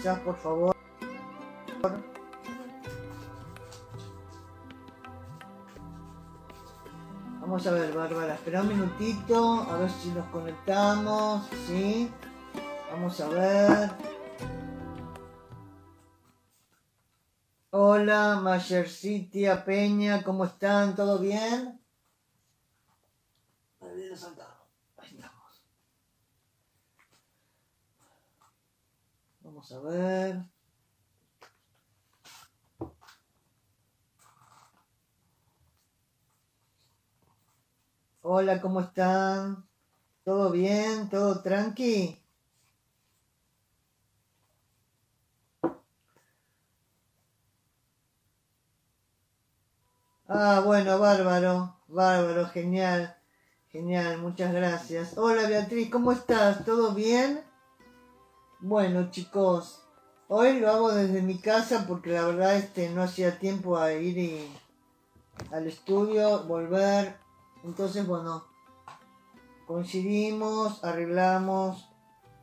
Por favor. Vamos a ver, Bárbara, espera un minutito, a ver si nos conectamos, ¿sí? Vamos a ver. Hola, Mayercitia Peña, ¿cómo están? ¿Todo bien? Vamos a ver. Hola, ¿cómo están? ¿Todo bien? ¿Todo tranqui? Ah, bueno, bárbaro, bárbaro, genial, genial, muchas gracias. Hola Beatriz, ¿cómo estás? ¿Todo bien? Bueno, chicos, hoy lo hago desde mi casa porque la verdad este no hacía tiempo a ir al estudio, volver. Entonces, bueno, coincidimos, arreglamos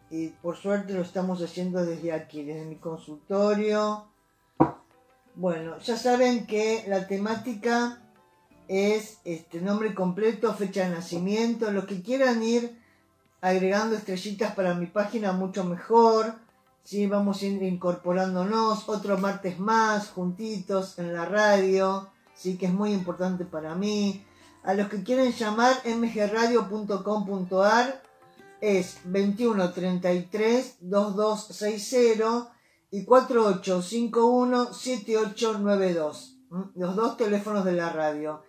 y por suerte lo estamos haciendo desde aquí, desde mi consultorio. Bueno, ya saben que la temática es este nombre completo, fecha de nacimiento, los que quieran ir agregando estrellitas para mi página mucho mejor. Sí, vamos a ir incorporándonos otro martes más juntitos en la radio, sí que es muy importante para mí. A los que quieren llamar mgradio.com.ar es 2133 2260 y 4851-7892. ¿m? Los dos teléfonos de la radio.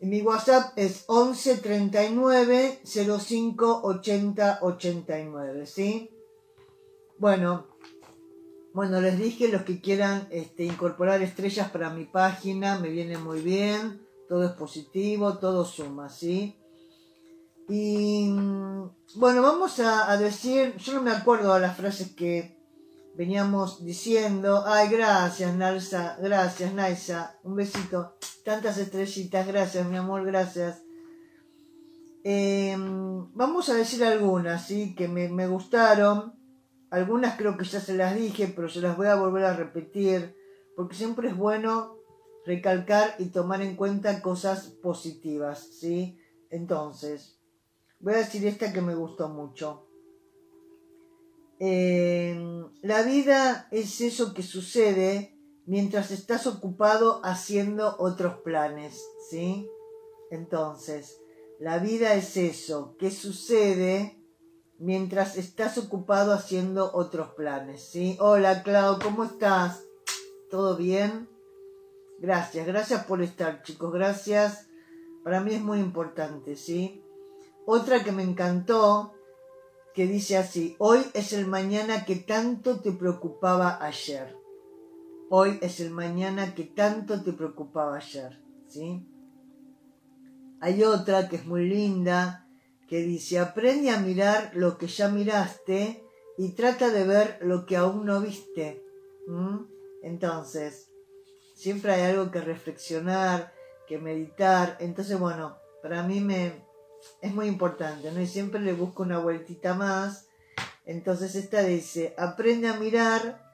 Y mi WhatsApp es 11 39 05 80 89. ¿Sí? Bueno, bueno, les dije los que quieran este, incorporar estrellas para mi página, me viene muy bien. Todo es positivo, todo suma, ¿sí? Y mm, bueno, vamos a, a decir, yo no me acuerdo de las frases que veníamos diciendo, ay, gracias, Nalsa, gracias, Naisa, un besito, tantas estrellitas, gracias, mi amor, gracias. Eh, vamos a decir algunas, ¿sí? Que me, me gustaron, algunas creo que ya se las dije, pero se las voy a volver a repetir, porque siempre es bueno recalcar y tomar en cuenta cosas positivas, ¿sí? Entonces, voy a decir esta que me gustó mucho. Eh, la vida es eso que sucede mientras estás ocupado haciendo otros planes, ¿sí? Entonces, la vida es eso que sucede mientras estás ocupado haciendo otros planes, ¿sí? Hola, Clau, ¿cómo estás? ¿Todo bien? Gracias, gracias por estar, chicos, gracias. Para mí es muy importante, ¿sí? Otra que me encantó que dice así, hoy es el mañana que tanto te preocupaba ayer. Hoy es el mañana que tanto te preocupaba ayer, ¿sí? Hay otra que es muy linda, que dice, aprende a mirar lo que ya miraste y trata de ver lo que aún no viste. Entonces, siempre hay algo que reflexionar, que meditar. Entonces, bueno, para mí me, es muy importante, ¿no? Y siempre le busco una vueltita más. Entonces esta dice, aprende a mirar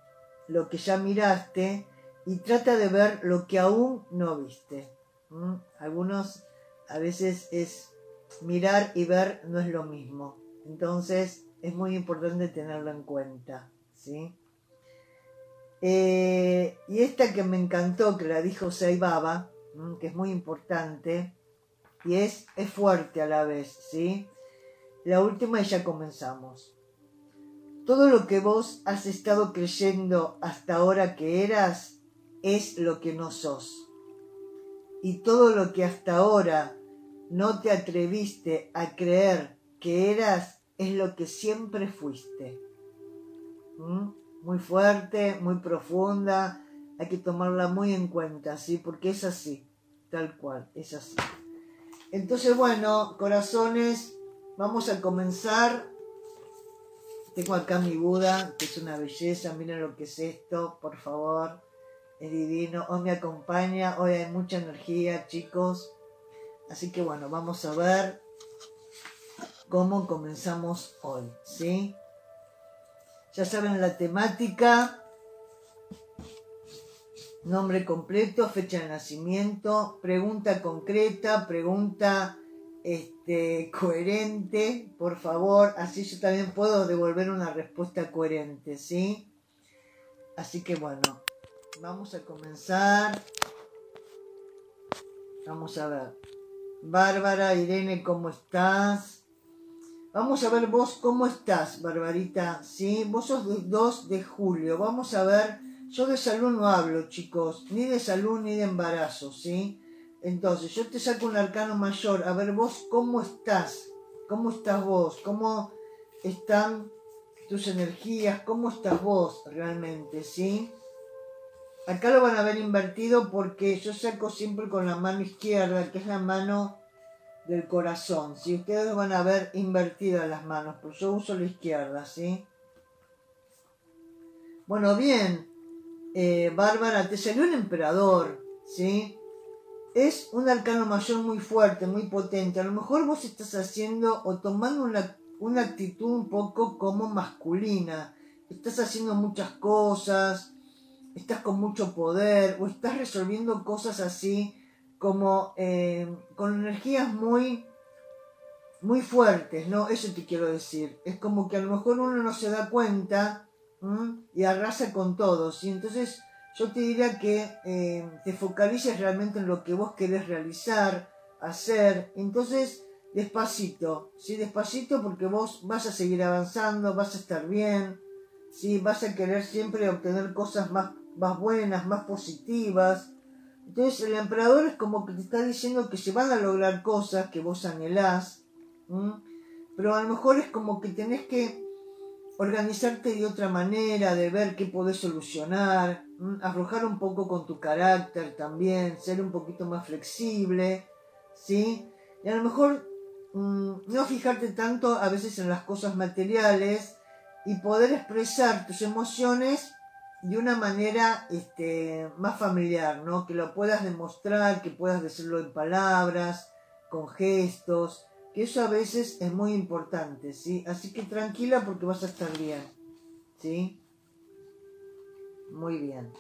lo que ya miraste y trata de ver lo que aún no viste. ¿Mm? Algunos a veces es mirar y ver no es lo mismo. Entonces es muy importante tenerlo en cuenta, ¿sí? Eh, y esta que me encantó, que la dijo Saibaba, ¿m? que es muy importante, y es, es fuerte a la vez, ¿sí? La última y ya comenzamos. Todo lo que vos has estado creyendo hasta ahora que eras es lo que no sos. Y todo lo que hasta ahora no te atreviste a creer que eras es lo que siempre fuiste. ¿Mm? Muy fuerte, muy profunda, hay que tomarla muy en cuenta, ¿sí? Porque es así, tal cual, es así. Entonces, bueno, corazones, vamos a comenzar. Tengo acá mi Buda, que es una belleza, miren lo que es esto, por favor. Es divino, hoy me acompaña, hoy hay mucha energía, chicos. Así que bueno, vamos a ver. cómo comenzamos hoy, ¿sí? Ya saben la temática, nombre completo, fecha de nacimiento, pregunta concreta, pregunta este, coherente, por favor, así yo también puedo devolver una respuesta coherente, ¿sí? Así que bueno, vamos a comenzar. Vamos a ver. Bárbara, Irene, ¿cómo estás? Vamos a ver vos cómo estás, Barbarita, ¿sí? Vos sos 2 de julio. Vamos a ver, yo de salud no hablo, chicos, ni de salud ni de embarazo, ¿sí? Entonces, yo te saco un arcano mayor. A ver, vos, ¿cómo estás? ¿Cómo estás vos? ¿Cómo están tus energías? ¿Cómo estás vos realmente? ¿Sí? Acá lo van a ver invertido porque yo saco siempre con la mano izquierda, que es la mano del corazón. Si ustedes van a ver invertidas las manos, pero yo uso la izquierda, ¿sí? Bueno, bien, eh, Bárbara, te salió un emperador, ¿sí? es un arcano mayor muy fuerte, muy potente. A lo mejor vos estás haciendo o tomando una, una actitud un poco como masculina. Estás haciendo muchas cosas, estás con mucho poder o estás resolviendo cosas así como eh, con energías muy muy fuertes, ¿no? Eso te quiero decir. Es como que a lo mejor uno no se da cuenta y arrasa con todos. Y entonces yo te diría que eh, te focalices realmente en lo que vos querés realizar, hacer. Entonces, despacito, ¿sí? Despacito porque vos vas a seguir avanzando, vas a estar bien, ¿sí? Vas a querer siempre obtener cosas más, más buenas, más positivas. Entonces, el emperador es como que te está diciendo que se van a lograr cosas que vos anhelás, pero a lo mejor es como que tenés que organizarte de otra manera, de ver qué podés solucionar, aflojar un poco con tu carácter también, ser un poquito más flexible, ¿sí? Y a lo mejor no fijarte tanto a veces en las cosas materiales y poder expresar tus emociones de una manera este, más familiar, ¿no? Que lo puedas demostrar, que puedas decirlo en palabras, con gestos, que eso a veces es muy importante, ¿sí? Así que tranquila porque vas a estar bien, ¿sí? Muy bien.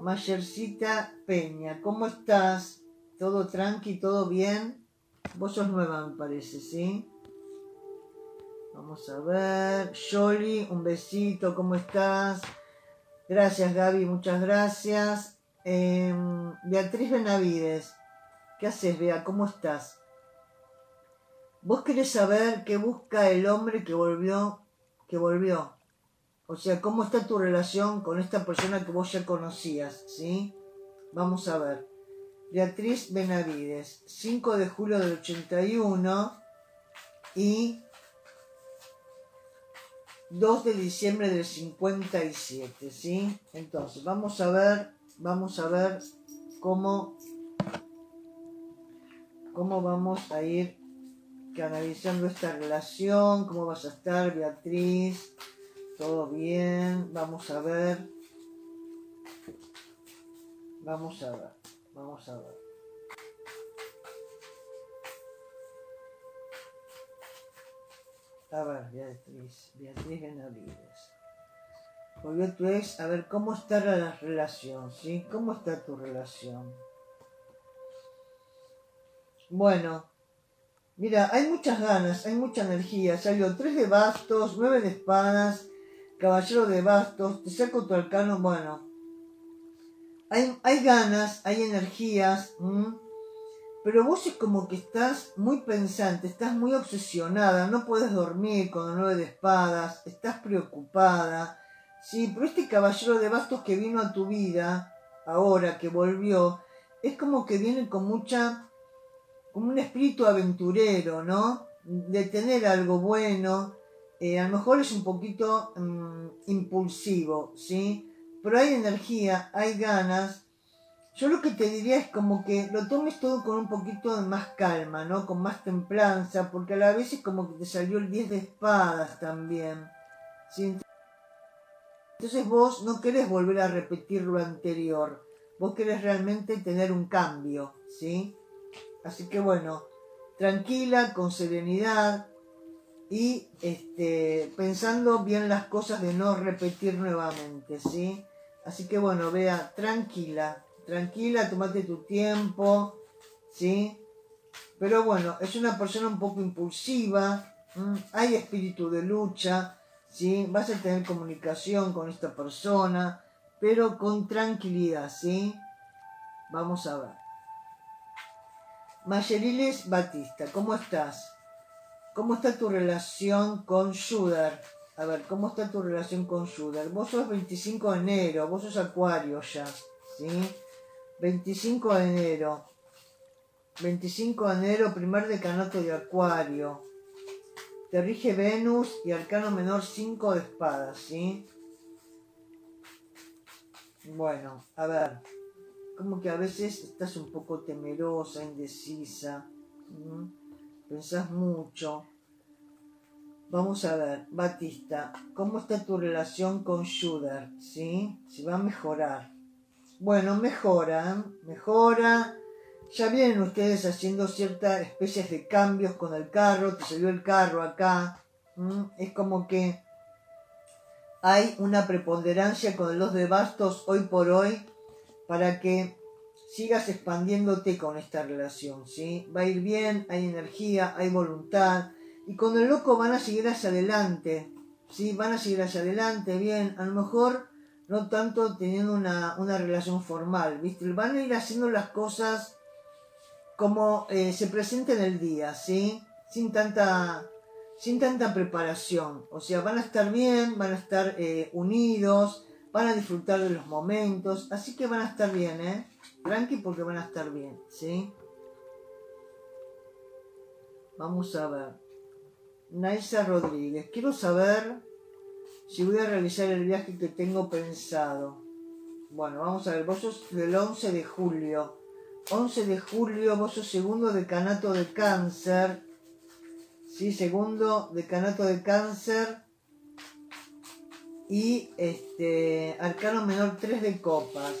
Mayercita Peña, ¿cómo estás? ¿Todo tranqui, todo bien? Vos sos nueva, me parece, ¿sí? Vamos a ver. Yoli, un besito, ¿cómo estás? Gracias, Gaby, muchas gracias. Em, Beatriz Benavides, ¿qué haces, Bea? ¿Cómo estás? Vos querés saber qué busca el hombre que volvió, que volvió. O sea, cómo está tu relación con esta persona que vos ya conocías, ¿sí? Vamos a ver. Beatriz Benavides, 5 de julio del 81 y 2 de diciembre del 57, ¿sí? Entonces, vamos a ver, vamos a ver cómo, cómo vamos a ir canalizando esta relación, cómo vas a estar, Beatriz, todo bien, vamos a ver, vamos a ver, vamos a ver. A ver, Beatriz, Beatriz Benavides. Volvió tu ex, a ver cómo está la relación, ¿sí? ¿Cómo está tu relación? Bueno, Mira, hay muchas ganas, hay mucha energía. Salió tres de bastos, nueve de espadas, caballero de bastos, te saco tu arcano, bueno. Hay, hay ganas, hay energías, pero vos es como que estás muy pensante, estás muy obsesionada, no puedes dormir con nueve de espadas, estás preocupada. Sí, pero este caballero de bastos que vino a tu vida, ahora que volvió, es como que viene con mucha como un espíritu aventurero, ¿no? De tener algo bueno. Eh, a lo mejor es un poquito mm, impulsivo, ¿sí? Pero hay energía, hay ganas. Yo lo que te diría es como que lo tomes todo con un poquito de más calma, ¿no? Con más templanza, porque a la vez es como que te salió el 10 de espadas también. ¿sí? Entonces vos no querés volver a repetir lo anterior. Vos querés realmente tener un cambio, ¿sí? Así que bueno, tranquila, con serenidad y este, pensando bien las cosas de no repetir nuevamente, ¿sí? Así que bueno, vea, tranquila, tranquila, tomate tu tiempo, ¿sí? Pero bueno, es una persona un poco impulsiva, hay espíritu de lucha, ¿sí? Vas a tener comunicación con esta persona, pero con tranquilidad, ¿sí? Vamos a ver. Mayeriles Batista, ¿cómo estás? ¿Cómo está tu relación con Shudar? A ver, ¿cómo está tu relación con Shudar? Vos sos 25 de enero, vos sos acuario ya, ¿sí? 25 de enero. 25 de enero, primer decanato de acuario. Te rige Venus y arcano menor 5 de espadas, ¿sí? Bueno, a ver. Como que a veces estás un poco temerosa, indecisa. Pensás mucho. Vamos a ver, Batista, ¿cómo está tu relación con Shudder? ¿Sí? Si va a mejorar. Bueno, mejora, mejora. Ya vienen ustedes haciendo ciertas especies de cambios con el carro, te salió el carro acá. Es como que hay una preponderancia con los de bastos hoy por hoy para que sigas expandiéndote con esta relación, ¿sí? Va a ir bien, hay energía, hay voluntad, y con el loco van a seguir hacia adelante, ¿sí? Van a seguir hacia adelante, bien, a lo mejor no tanto teniendo una, relación formal, ¿viste? Van a ir haciendo las cosas como eh, se presenta en el día, ¿sí? Sin tanta, sin tanta preparación, o sea, van a estar bien, van a estar eh, unidos, van a disfrutar de los momentos, así que van a estar bien, ¿eh? Tranqui porque van a estar bien, ¿sí? Vamos a ver. Naisa Rodríguez, quiero saber si voy a realizar el viaje que tengo pensado. Bueno, vamos a ver, vos sos del 11 de julio. 11 de julio, vos sos segundo decanato de cáncer. Sí, segundo decanato de cáncer. Y este, arcano menor 3 de copas.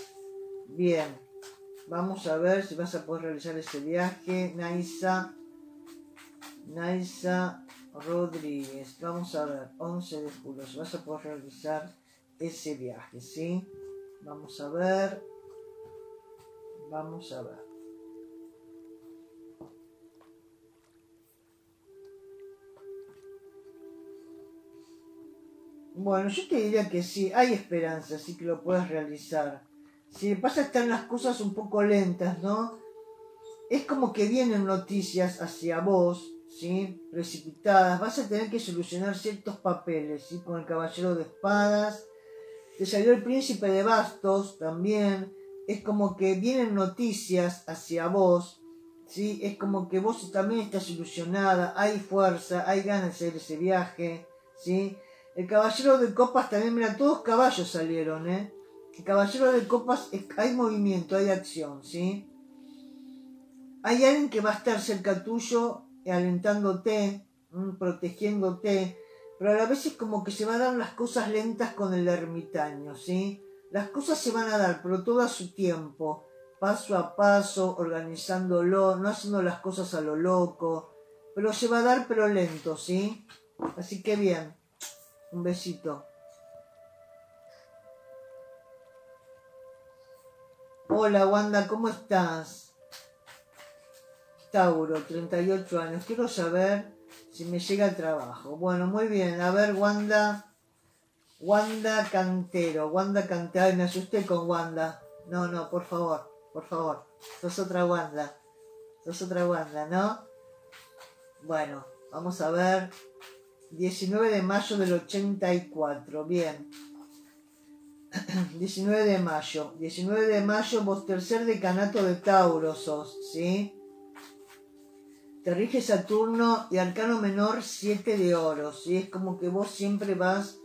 Bien, vamos a ver si vas a poder realizar ese viaje. Naisa. Naisa Rodríguez, vamos a ver, 11 de julio, si vas a poder realizar ese viaje, ¿sí? Vamos a ver, vamos a ver. Bueno, yo te diría que sí, hay esperanza, sí que lo puedes realizar. Si pasa están las cosas un poco lentas, ¿no? Es como que vienen noticias hacia vos, ¿sí? precipitadas, vas a tener que solucionar ciertos papeles, ¿sí? con el caballero de espadas, te salió el príncipe de bastos también, es como que vienen noticias hacia vos, ¿sí? es como que vos también estás ilusionada, hay fuerza, hay ganas de hacer ese viaje, ¿sí? El caballero de copas también, mira, todos caballos salieron, ¿eh? El caballero de copas, hay movimiento, hay acción, ¿sí? Hay alguien que va a estar cerca tuyo alentándote, mm, protegiéndote, pero a la vez es como que se van a dar las cosas lentas con el ermitaño, ¿sí? Las cosas se van a dar, pero todo a su tiempo, paso a paso, organizándolo, no haciendo las cosas a lo loco, pero se va a dar, pero lento, ¿sí? Así que bien, un besito. Hola Wanda, ¿cómo estás? Tauro, 38 años. Quiero saber si me llega el trabajo. Bueno, muy bien. A ver, Wanda. Wanda Cantero. Wanda Cantero. Ay, me asusté con Wanda. No, no, por favor. Por favor. Sos otra Wanda. Sos otra Wanda, ¿no? Bueno, vamos a ver. 19 de mayo del 84. Bien. 19 de mayo. 19 de mayo, vos tercer decanato de Tauro sos, ¿sí? te rige Saturno y arcano menor 7 de oros. Y es como que vos siempre vas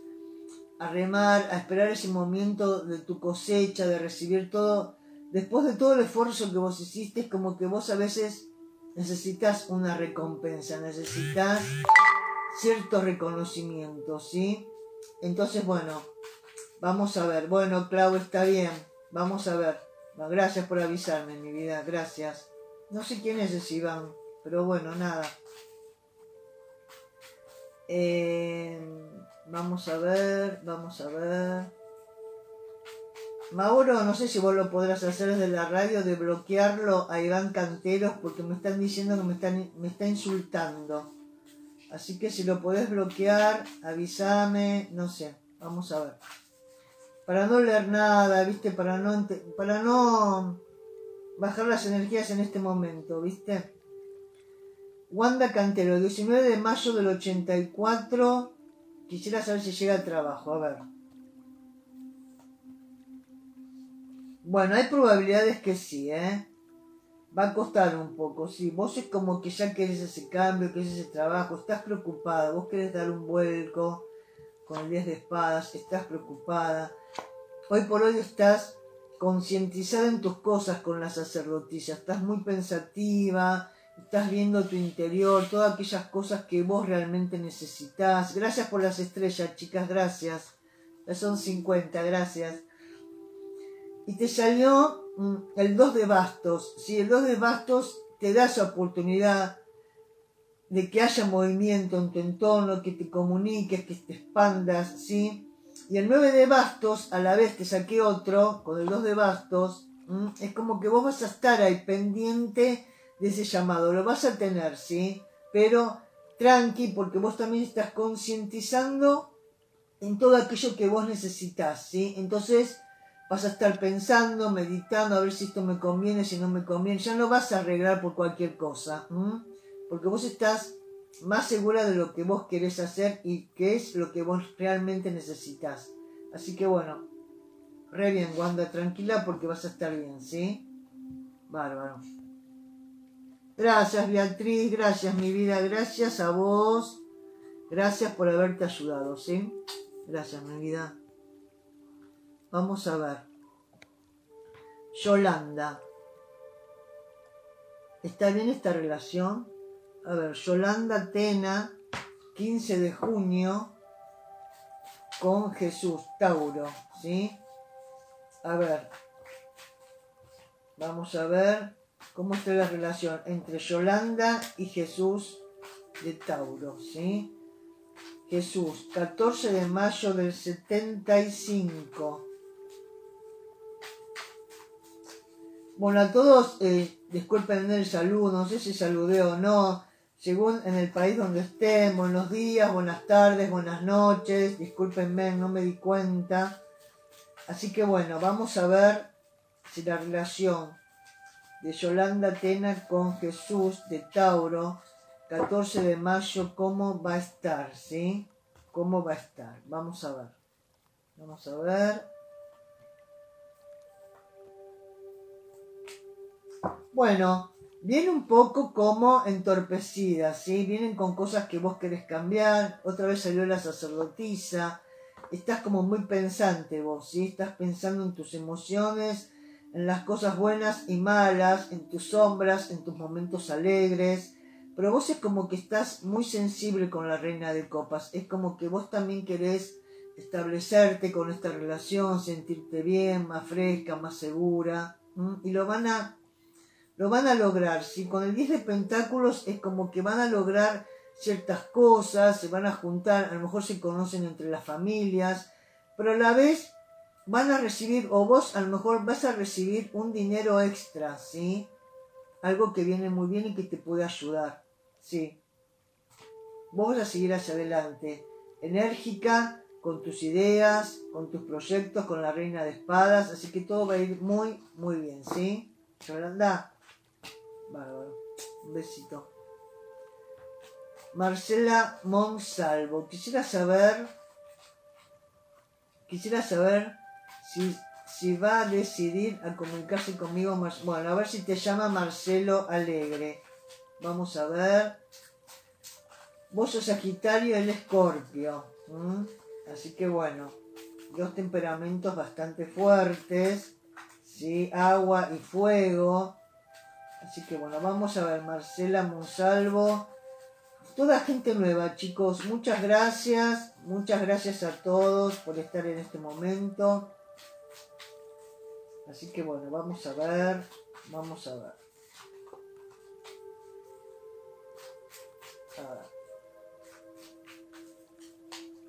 a remar, a esperar ese momento de tu cosecha, de recibir todo. Después de todo el esfuerzo que vos hiciste, es como que vos a veces necesitas una recompensa, necesitas cierto reconocimiento, ¿sí? Entonces, bueno, vamos a ver. Bueno, Clau, está bien. Vamos a ver. gracias por avisarme, mi vida. Gracias. No sé quién es ese Iván. Pero bueno, nada. Eh, vamos a ver, vamos a ver. Mauro, no sé si vos lo podrás hacer desde la radio de bloquearlo a Iván Canteros porque me están diciendo que me, están, me está insultando. Así que si lo podés bloquear, avísame, no sé, vamos a ver. Para no leer nada, ¿viste? Para no, para no bajar las energías en este momento, ¿viste? Wanda Cantero, 19 de mayo del 84. Quisiera saber si llega al trabajo, a ver. Bueno, hay probabilidades que sí, ¿eh? Va a costar un poco, sí. Vos es como que ya querés ese cambio, querés ese trabajo, estás preocupada, vos querés dar un vuelco con el 10 de espadas, estás preocupada. Hoy por hoy estás concientizada en tus cosas con la sacerdotisa, estás muy pensativa, estás viendo tu interior, todas aquellas cosas que vos realmente necesitas. Gracias por las estrellas, chicas, gracias. Ya son 50, gracias. Y te salió el 2 de bastos. Si el 2 de bastos te da esa oportunidad de que haya movimiento en tu entorno, que te comuniques, que te expandas, ¿sí? Y el 9 de bastos, a la vez te saqué otro, con el 2 de bastos, es como que vos vas a estar ahí pendiente de ese llamado, lo vas a tener, ¿sí? Pero tranqui, porque vos también estás concientizando en todo aquello que vos necesitas, ¿sí? Entonces vas a estar pensando, meditando, a ver si esto me conviene, si no me conviene. Ya no vas a arreglar por cualquier cosa, porque vos estás más segura de lo que vos querés hacer y qué es lo que vos realmente necesitas. Así que bueno, re bien, Wanda, tranquila porque vas a estar bien, ¿sí? Bárbaro. Gracias Beatriz, gracias mi vida, gracias a vos, gracias por haberte ayudado, ¿sí? Gracias mi vida. Vamos a ver. Yolanda. ¿Está bien esta relación? A ver, Yolanda Tena, 15 de junio, con Jesús, Tauro, ¿sí? A ver. Vamos a ver cómo está la relación entre Yolanda y Jesús de Tauro, ¿sí? Jesús, 14 de mayo del 75. Bueno, a todos, eh, disculpen el saludo, no sé si saludé o no, según en el país donde estén, buenos días, buenas tardes, buenas noches, discúlpenme, no me di cuenta. Así que bueno, vamos a ver si la relación de Yolanda Tena con Jesús de Tauro, 14 de mayo, cómo va a estar, ¿sí? ¿Cómo va a estar? Vamos a ver. Vamos a ver. Bueno, viene un poco como entorpecida, ¿sí? Vienen con cosas que vos querés cambiar. Otra vez salió la sacerdotisa. Estás como muy pensante vos, ¿sí? Estás pensando en tus emociones en las cosas buenas y malas, en tus sombras, en tus momentos alegres. Pero vos es como que estás muy sensible con la reina de copas. Es como que vos también querés establecerte con esta relación, sentirte bien, más fresca, más segura. Y lo van a lo van a lograr. Si con el 10 de pentáculos es como que van a lograr ciertas cosas, se van a juntar, a lo mejor se conocen entre las familias, pero a la vez van a recibir, o vos a lo mejor vas a recibir un dinero extra, ¿sí? Algo que viene muy bien y que te puede ayudar, ¿sí? Vos vas a seguir hacia adelante, enérgica, con tus ideas, con tus proyectos, con la reina de espadas, así que todo va a ir muy, muy bien, ¿sí? Yolanda, bárbaro, un besito. Marcela Monsalvo, quisiera saber, quisiera saber si, va a decidir a comunicarse conmigo. Bueno, a ver si te llama Marcelo Alegre. Vamos a ver. Vos sos Sagitario, el Escorpio. Así que bueno, dos temperamentos bastante fuertes. ¿sí? Agua y fuego. Así que bueno, vamos a ver, Marcela Monsalvo. Toda gente nueva, chicos. Muchas gracias. Muchas gracias a todos por estar en este momento. Así que bueno, vamos a ver, vamos a ver.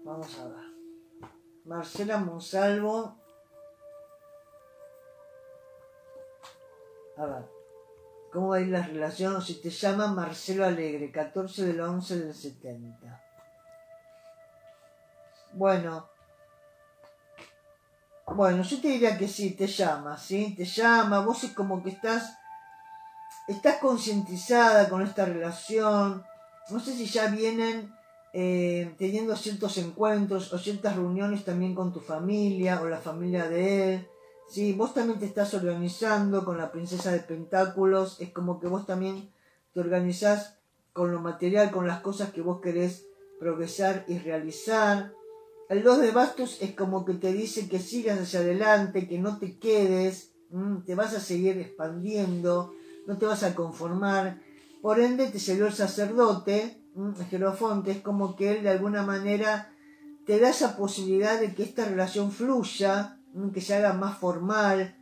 Vamos a ver. Marcela Monsalvo. A ver. ¿Cómo va a ir la relación? Si te llama Marcelo Alegre, 14 del 11 del 70. Bueno. Bueno, yo te diría que sí, te llama, ¿sí? Te llama, vos es como que estás, estás concientizada con esta relación. No sé si ya vienen eh, teniendo ciertos encuentros o ciertas reuniones también con tu familia o la familia de él. Sí, vos también te estás organizando con la princesa de Pentáculos. Es como que vos también te organizás con lo material, con las cosas que vos querés progresar y realizar. El 2 de bastos es como que te dice que sigas hacia adelante, que no te quedes, te vas a seguir expandiendo, no te vas a conformar. Por ende, te salió el sacerdote, el Jerofonte, es como que él de alguna manera te da esa posibilidad de que esta relación fluya, que se haga más formal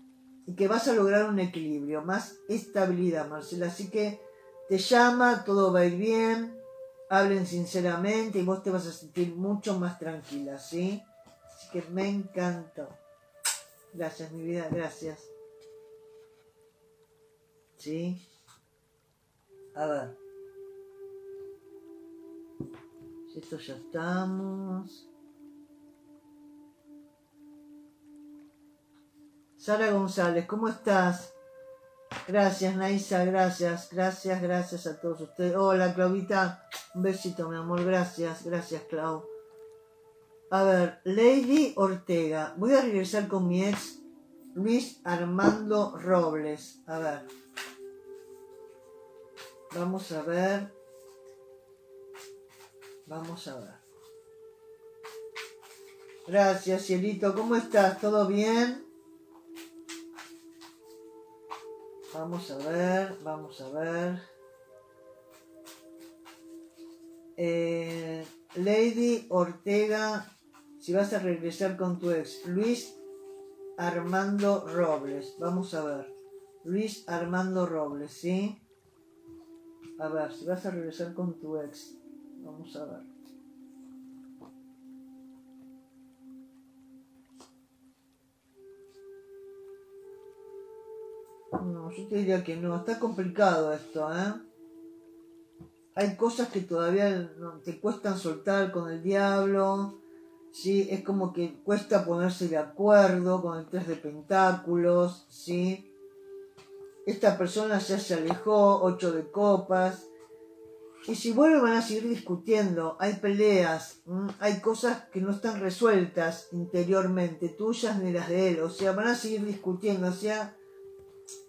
y que vas a lograr un equilibrio, más estabilidad, Marcela. Así que te llama, todo va a ir bien, hablen sinceramente y vos te vas a sentir mucho más tranquila, ¿sí? Así que me encantó. Gracias, mi vida, gracias. ¿Sí? A ver. Esto ya estamos. Sara González, ¿cómo estás? Gracias, Naisa, gracias, gracias, gracias a todos ustedes. Hola, Claudita, un besito, mi amor, gracias, gracias, Clau. A ver, Lady Ortega, voy a regresar con mi ex Luis Armando Robles. A ver. Vamos a ver. Vamos a ver. Gracias, cielito. ¿Cómo estás? ¿Todo bien? Vamos a ver, vamos a ver. Eh, Lady Ortega, si vas a regresar con tu ex. Luis Armando Robles. Vamos a ver. Luis Armando Robles, ¿sí? A ver, si vas a regresar con tu ex. Vamos a ver. No, yo te diría que no. Está complicado esto, ¿eh? Hay cosas que todavía te cuestan soltar con el diablo. ¿sí? Es como que cuesta ponerse de acuerdo con el tres de pentáculos, ¿sí? Esta persona ya se alejó, ocho de copas. Y si vuelven van a seguir discutiendo, hay peleas, hay cosas que no están resueltas interiormente, tuyas ni las de él, o sea, van a seguir discutiendo, o sea,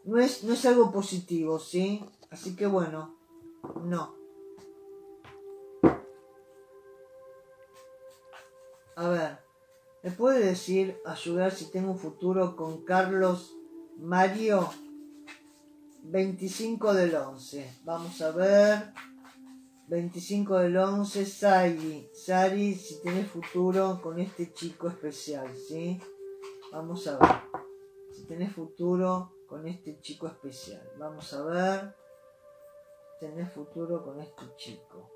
no es, no es algo positivo, ¿sí? Así que bueno, no. A ver, ¿me puede decir, ayudar si tengo un futuro con Carlos Mario? 25 del 11. Vamos a ver. 25 del 11, Sari. Sari, si tienes futuro con este chico especial, ¿sí? Vamos a ver. Si tenés futuro con este chico especial. Vamos a ver. Tenés futuro con este chico.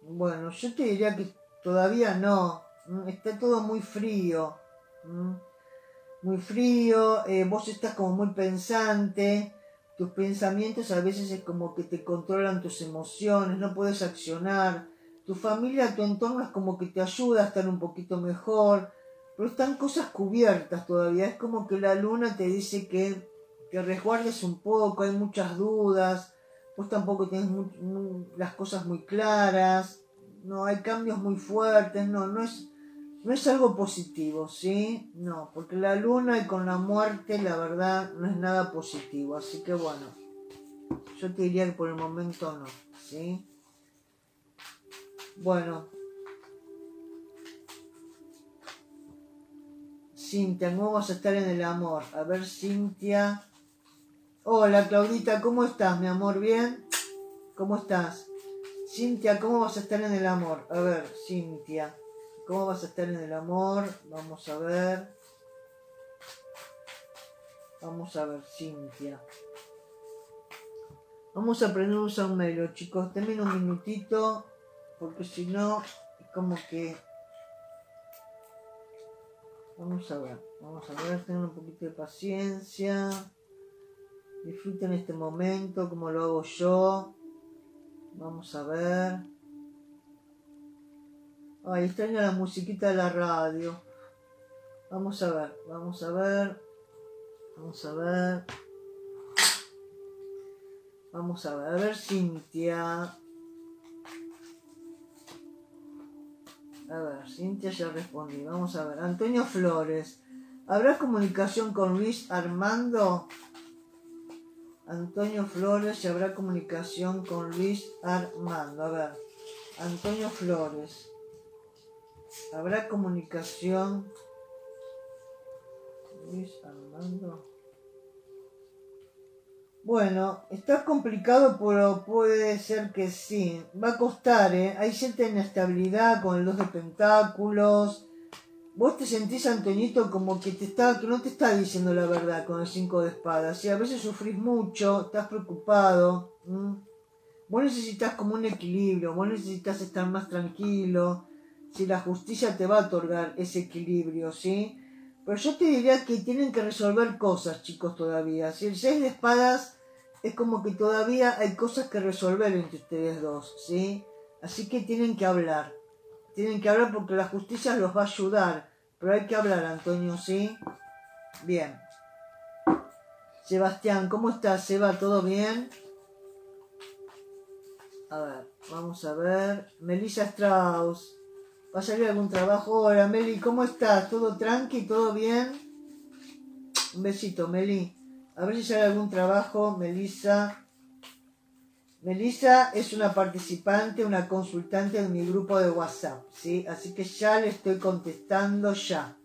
Bueno, yo te diría que todavía no. Mm, está todo muy frío. Mm, muy frío. Eh, vos estás como muy pensante. Tus pensamientos a veces es como que te controlan tus emociones. No puedes accionar. Tu familia, tu entorno es como que te ayuda a estar un poquito mejor pero están cosas cubiertas todavía. Es como que la luna te dice que, que resguardes un poco, hay muchas dudas, vos tampoco tienes las cosas muy claras, no hay cambios muy fuertes, no, no es, no es algo positivo, ¿sí? No, porque la luna y con la muerte, la verdad, no es nada positivo. Así que bueno, yo te diría que por el momento no, ¿sí? Bueno, Cintia, ¿cómo vas a estar en el amor? A ver, Cintia. Hola, Claudita, ¿cómo estás, mi amor? ¿Bien? ¿Cómo estás? Cintia, ¿cómo vas a estar en el amor? A ver, Cintia, ¿cómo vas a estar en el amor? Vamos a ver. Vamos a ver, Cintia. Vamos a aprender un saumerio, chicos. Denme un minutito, porque si no, es como que... Vamos a ver, vamos a ver, tengan un poquito de paciencia. Disfruten este momento como lo hago yo. Vamos a ver. Ay, extraño la musiquita de la radio. Vamos a ver, vamos a ver. Vamos a ver. Vamos a ver, a ver, Cintia. A ver, Cintia ya respondí. Vamos a ver. Antonio Flores. ¿Habrá comunicación con Luis Armando? Antonio Flores, habrá comunicación con Luis Armando. A ver, Antonio Flores. ¿Habrá comunicación? Luis Armando. Bueno, está complicado, pero puede ser que sí. Va a costar, ¿eh? Hay cierta inestabilidad con el dos de pentáculos. Vos te sentís, Antonito, como que, te está, que no te está diciendo la verdad con el cinco de espadas. Y a veces sufrís mucho, estás preocupado. Vos necesitas como un equilibrio, vos necesitas estar más tranquilo. Si la justicia te va a otorgar ese equilibrio, ¿sí? Pero yo te diría que tienen que resolver cosas, chicos, todavía. Si el 6 de espadas es como que todavía hay cosas que resolver entre ustedes dos, ¿sí? Así que tienen que hablar. Tienen que hablar porque la justicia los va a ayudar. Pero hay que hablar, Antonio, ¿sí? Bien. Sebastián, ¿cómo estás, Seba? ¿Todo bien? A ver, vamos a ver. Melissa Strauss. ¿Va a salir algún trabajo? Hola, Meli, ¿cómo estás? ¿Todo tranqui? ¿Todo bien? Un besito, Meli. A ver si sale algún trabajo, Melissa. Melissa es una participante, una consultante de mi grupo de WhatsApp, ¿sí? Así que ya le estoy contestando ya.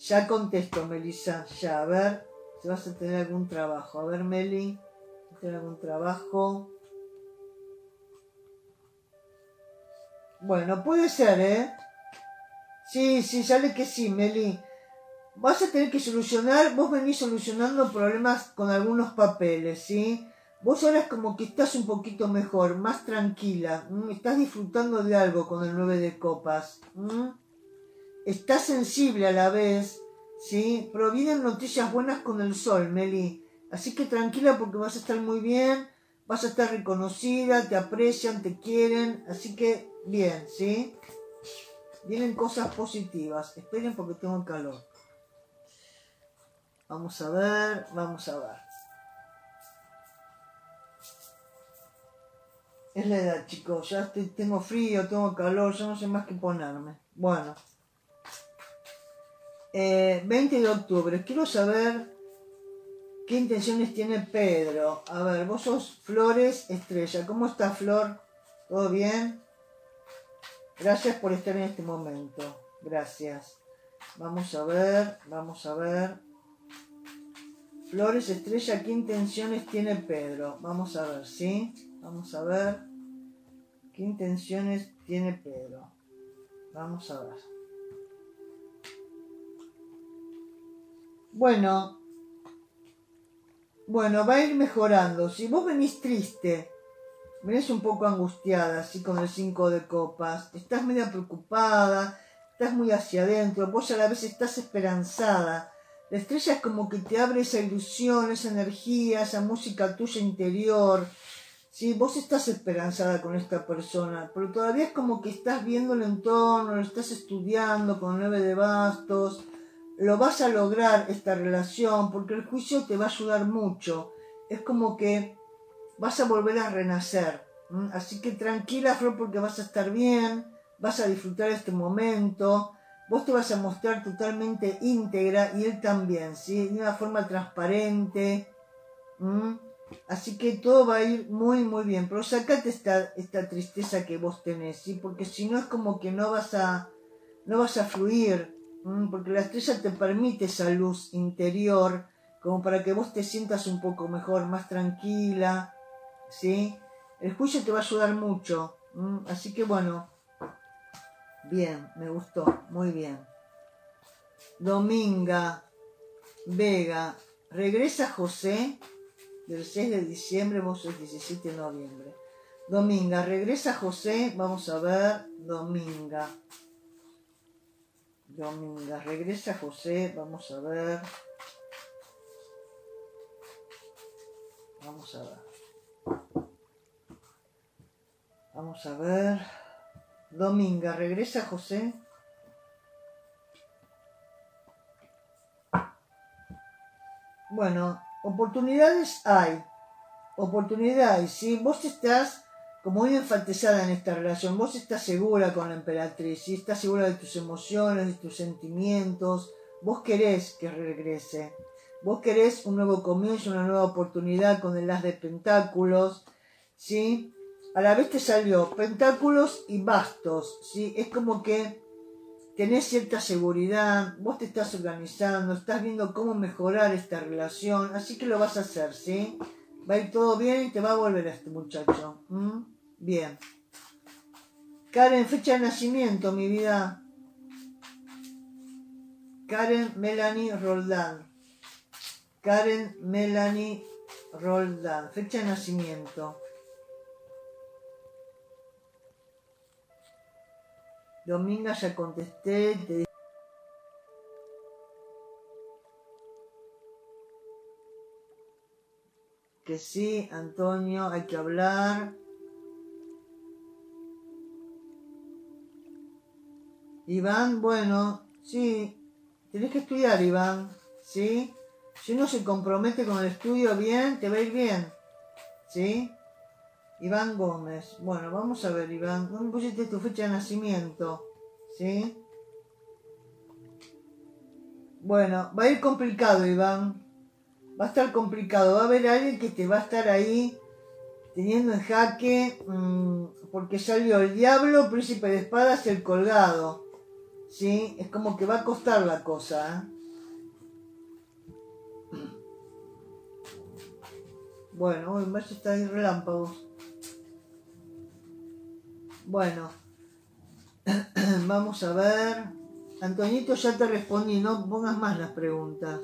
Ya contesto, Melissa, ya. A ver si vas a tener algún trabajo. A ver, Meli, ¿tienes algún trabajo? Bueno, puede ser, ¿eh? Sí, sí, sale que sí, Meli. Vas a tener que solucionar, vos venís solucionando problemas con algunos papeles, ¿sí? Vos ahora es como que estás un poquito mejor, más tranquila, estás disfrutando de algo con el 9 de copas. Estás sensible a la vez, ¿sí? Pero vienen noticias buenas con el sol, Meli. Así que tranquila porque vas a estar muy bien, vas a estar reconocida, te aprecian, te quieren, así que Bien, ¿sí? Vienen cosas positivas. Esperen porque tengo calor. Vamos a ver, vamos a ver. Es la edad, chicos. Ya tengo frío, tengo calor, ya no sé más qué ponerme. Bueno. 20 eh, de octubre. Quiero saber qué intenciones tiene Pedro. A ver, vos sos Flores Estrella. ¿Cómo está Flor? ¿Todo bien? Gracias por estar en este momento. Gracias. Vamos a ver, vamos a ver. Flores Estrella, ¿qué intenciones tiene Pedro? Vamos a ver, ¿sí? Vamos a ver. ¿Qué intenciones tiene Pedro? Vamos a ver. Bueno, bueno, va a ir mejorando. Si vos venís triste, Venís un poco angustiada, así con el 5 de copas. Estás media preocupada, estás muy hacia adentro, vos a la vez estás esperanzada. La estrella es como que te abre esa ilusión, esa energía, esa música tuya interior. Sí, vos estás esperanzada con esta persona, pero todavía es como que estás viendo el entorno, lo estás estudiando con nueve de bastos. Lo vas a lograr esta relación porque el juicio te va a ayudar mucho. Es como que vas a volver a renacer. Así que tranquila, Flor, porque vas a estar bien, vas a disfrutar este momento, vos te vas a mostrar totalmente íntegra y él también, ¿sí? De una forma transparente. Así que todo va a ir muy, muy bien. Pero sacate esta, esta tristeza que vos tenés, ¿sí? Porque si no es como que no vas a, no vas a fluir, porque la estrella te permite esa luz interior, como para que vos te sientas un poco mejor, más tranquila, ¿sí? El juicio te va a ayudar mucho. Así que bueno, bien, me gustó, muy bien. Dominga, Vega, regresa José. del 6 de diciembre, vos sos 17 de noviembre. Dominga, regresa José, vamos a ver, Dominga. Dominga, regresa José, vamos a ver. Vamos a ver. Vamos a ver. Dominga, regresa José. Bueno, oportunidades hay. Oportunidades, si Vos estás como muy enfatizada en esta relación. Vos estás segura con la emperatriz, ¿sí? estás segura de tus emociones, de tus sentimientos. Vos querés que regrese. Vos querés un nuevo comienzo, una nueva oportunidad con el as de pentáculos. ¿sí? A la vez te salió pentáculos y bastos. ¿sí? Es como que tenés cierta seguridad, vos te estás organizando, estás viendo cómo mejorar esta relación, así que lo vas a hacer, ¿sí? Va a ir todo bien y te va a volver a este muchacho. Bien. Karen, fecha de nacimiento, mi vida. Karen Melanie Roldán. Karen Melanie Roldán. Fecha de nacimiento. Dominga ya contesté. Que sí, Antonio, hay que hablar. Iván, bueno, sí, tenés que estudiar, Iván, ¿sí? Si uno se compromete con el estudio bien, te va a ir bien, ¿sí? Iván Gómez. Bueno, vamos a ver, Iván. ¿Dónde pusiste tu fecha de nacimiento? ¿Sí? Bueno, va a ir complicado, Iván. Va a estar complicado. Va a haber alguien que te va a estar ahí teniendo en jaque mm, porque salió el diablo, príncipe de espadas, el colgado. ¿sí? Es como que va a costar la cosa. ¿eh? Bueno, hoy más está ahí relámpagos. Bueno, vamos a ver. Antonito, ya te respondí, no pongas más las preguntas.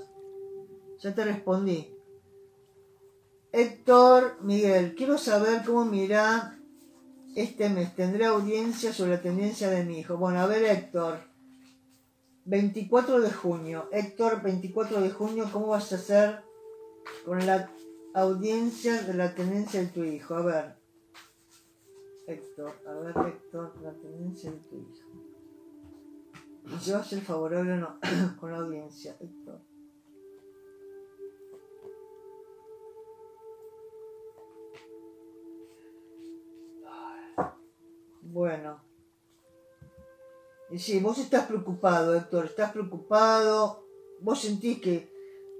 Ya te respondí. Héctor Miguel, quiero saber cómo mira este mes. Tendré audiencia sobre la tendencia de mi hijo. Bueno, a ver, Héctor. 24 de junio. Héctor, 24 de junio, ¿cómo vas a hacer con la audiencia de la tenencia de tu hijo? A ver. Héctor, a ver, Héctor, la tenencia de tu hijo. ¿Se va a ser favorable o no con la audiencia, Héctor? Bueno. Y sí, vos estás preocupado, Héctor, estás preocupado, vos sentís que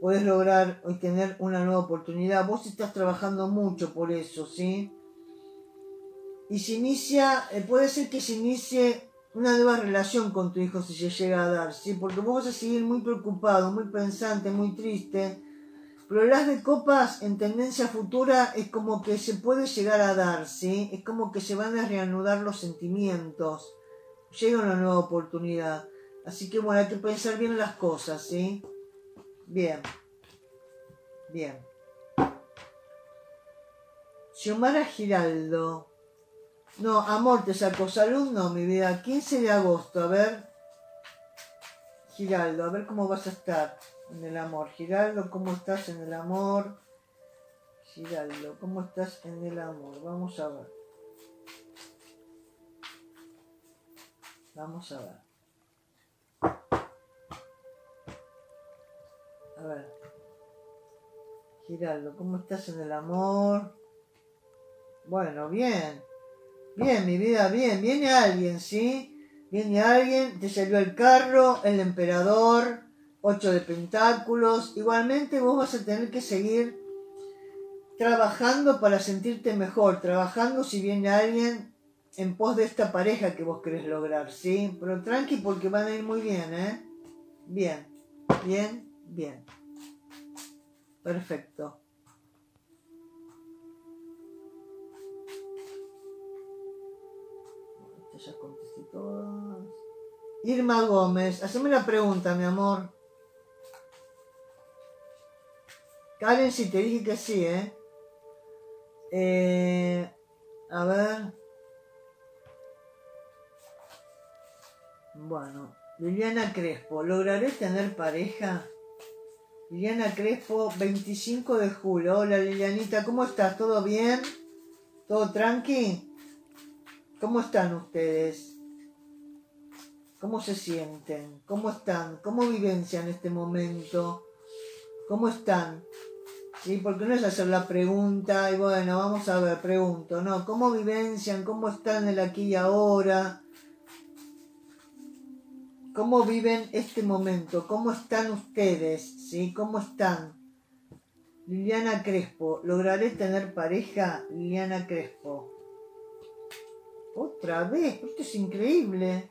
podés lograr hoy tener una nueva oportunidad, vos estás trabajando mucho por eso, ¿sí? Y se inicia, eh, puede ser que se inicie una nueva relación con tu hijo si se llega a dar, ¿sí? Porque vos vas a seguir muy preocupado, muy pensante, muy triste. Pero las de copas en tendencia futura es como que se puede llegar a dar, ¿sí? Es como que se van a reanudar los sentimientos llega una nueva oportunidad. Así que bueno, hay que pensar bien las cosas, ¿sí? Bien. Bien. Xiomara Giraldo. No, amor, te saco salud, no, mi vida. 15 de agosto, a ver. Giraldo, a ver cómo vas a estar en el amor. Giraldo, ¿cómo estás en el amor? Giraldo, ¿cómo estás en el amor? Vamos a ver. Vamos a ver. A ver. Giraldo, ¿cómo estás en el amor? Bueno, bien. Bien, mi vida, bien. Viene alguien, ¿sí? Viene alguien, te salió el carro, el emperador, ocho de pentáculos. Igualmente vos vas a tener que seguir trabajando para sentirte mejor, trabajando si viene alguien en pos de esta pareja que vos querés lograr, ¿sí? Pero tranqui porque van a ir muy bien, ¿eh? Bien, bien, bien. Perfecto. ya contesté. Irma Gómez, haceme una pregunta, mi amor. Karen, si te dije que sí, ¿eh? Eh, a ver. Bueno, Liliana Crespo, ¿lograré tener pareja? Liliana Crespo, 25 de julio. Hola Lilianita, ¿cómo estás? ¿Todo bien? ¿Todo tranqui? ¿Cómo están ustedes? ¿Cómo se sienten? ¿Cómo están? ¿Cómo vivencian este momento? ¿Cómo están? ¿Sí? Porque no es hacer la pregunta y bueno, vamos a ver, pregunto, no, ¿cómo vivencian? ¿Cómo están el aquí y ahora? ¿Cómo viven este momento? ¿Cómo están ustedes? ¿Sí? ¿Cómo están? Liliana Crespo, ¿lograré tener pareja? Liliana Crespo. Otra vez, esto es increíble.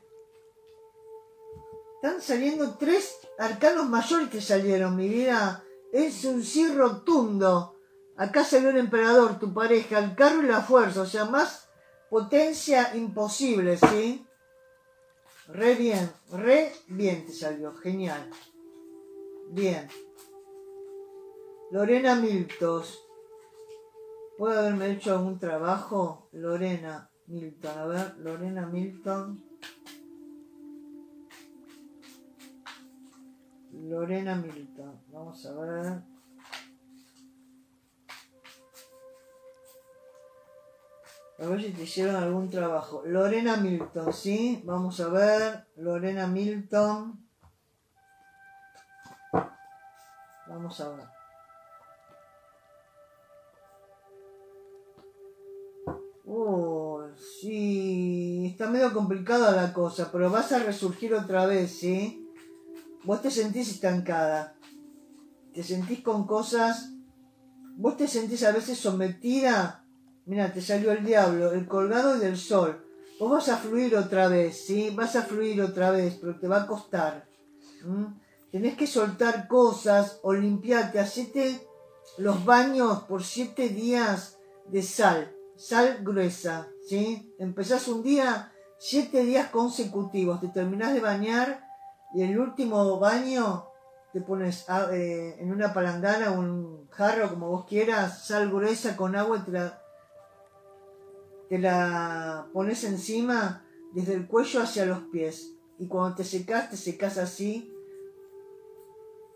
Están saliendo tres arcanos mayores que salieron, mi vida. Es un sí rotundo. Acá salió el emperador, tu pareja, el carro y la fuerza. O sea, más potencia imposible, ¿sí? Re bien, re bien te salió. Genial. Bien. Lorena Miltos. ¿Puede haberme hecho algún trabajo? Lorena Milton. A ver, Lorena Milton. Lorena Milton. Vamos a ver. A ver si te hicieron algún trabajo. Lorena Milton, ¿sí? Vamos a ver. Lorena Milton. Vamos a ver. Oh, sí. Está medio complicada la cosa, pero vas a resurgir otra vez, ¿sí? Vos te sentís estancada. Te sentís con cosas. Vos te sentís a veces sometida. Mira, te salió el diablo, el colgado y del sol. Vos vas a fluir otra vez, ¿sí? Vas a fluir otra vez, pero te va a costar. Tenés que soltar cosas o limpiarte. Hacete los baños por siete días de sal. Sal gruesa, ¿sí? Empezás un día, siete días consecutivos. Te terminás de bañar y el último baño te pones ah, eh, en una palangana o un jarro, como vos quieras, sal gruesa con agua y te la, pones encima desde el cuello hacia los pies. Y cuando te secas, te secas así,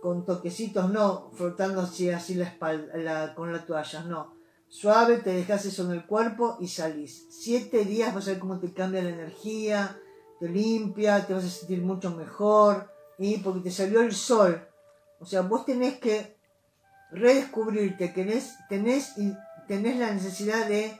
con toquecitos, no frotando así, así la espalda con la toalla, no. Suave, te dejas eso en el cuerpo y salís. Siete días vas a ver cómo te cambia la energía, te limpia, te vas a sentir mucho mejor, y porque te salió el sol. O sea, vos tenés que redescubrirte, tenés, tenés, tenés la necesidad de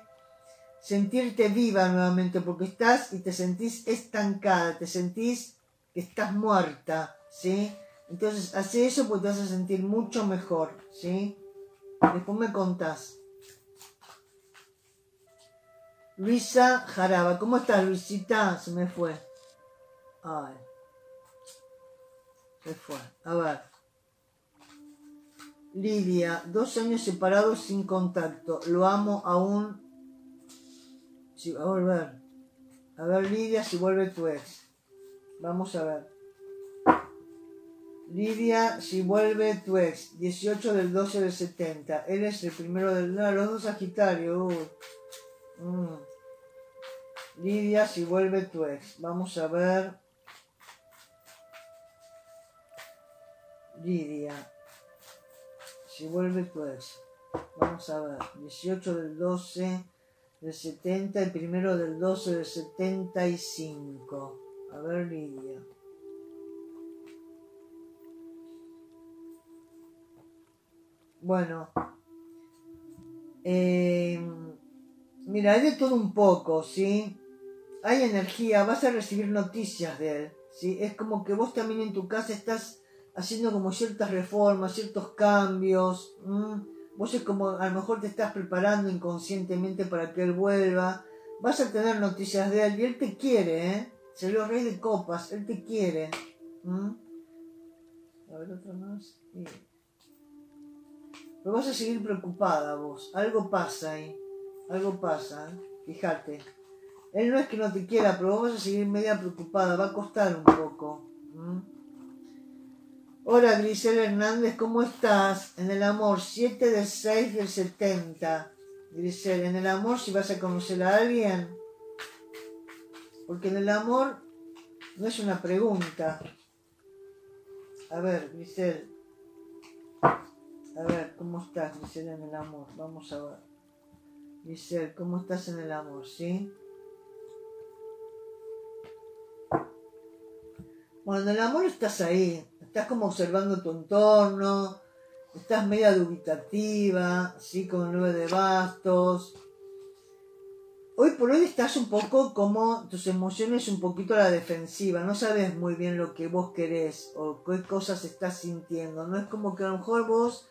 sentirte viva nuevamente, porque estás y te sentís estancada, te sentís que estás muerta, ¿sí? Entonces, hace eso porque te vas a sentir mucho mejor, ¿sí? Después me contás. Luisa Jaraba, ¿cómo estás, Luisita? Se me fue. Ay. Se fue. A ver. Lidia, dos años separados sin contacto. Lo amo aún. Si va a volver. A ver, Lidia, si vuelve tu ex. Vamos a ver. Lidia, si vuelve tu ex. 18 del 12 del 70. Él es el primero del. No, los dos Sagitario. Mm. Lidia, si vuelve tu ex. Vamos a ver. Lidia. Si vuelve pues. Vamos a ver. 18 del 12 del 70 y primero del 12 del 75. A ver, Lidia. Bueno. Eh, mira, hay de todo un poco, ¿sí? Hay energía, vas a recibir noticias de él, ¿sí? Es como que vos también en tu casa estás haciendo como ciertas reformas, ciertos cambios. Vos es como a lo mejor te estás preparando inconscientemente para que él vuelva. Vas a tener noticias de él y él te quiere, ¿eh? Salió rey de copas, él te quiere. A ver, otra más. Pero vas a seguir preocupada vos. Algo pasa ahí. Algo pasa. Fíjate. Él no es que no te quiera, pero vos vas a seguir media preocupada. Va a costar un poco. Hola Grisel Hernández, ¿cómo estás? En el amor, 7 de 6 del 70. Grisel, en el amor si vas a conocer a alguien, porque en el amor no es una pregunta. A ver, Grisel. A ver, ¿cómo estás, Grisel, en el amor? Vamos a ver. Grisel, ¿cómo estás en el amor? ¿Sí? Bueno, en el amor estás ahí. Estás como observando tu entorno. Estás media dubitativa, ¿sí? Con el nueve de bastos hoy por hoy estás un poco como tus emociones un poquito a la defensiva, no sabes muy bien lo que vos querés o qué cosas estás sintiendo, no es como que a lo mejor vos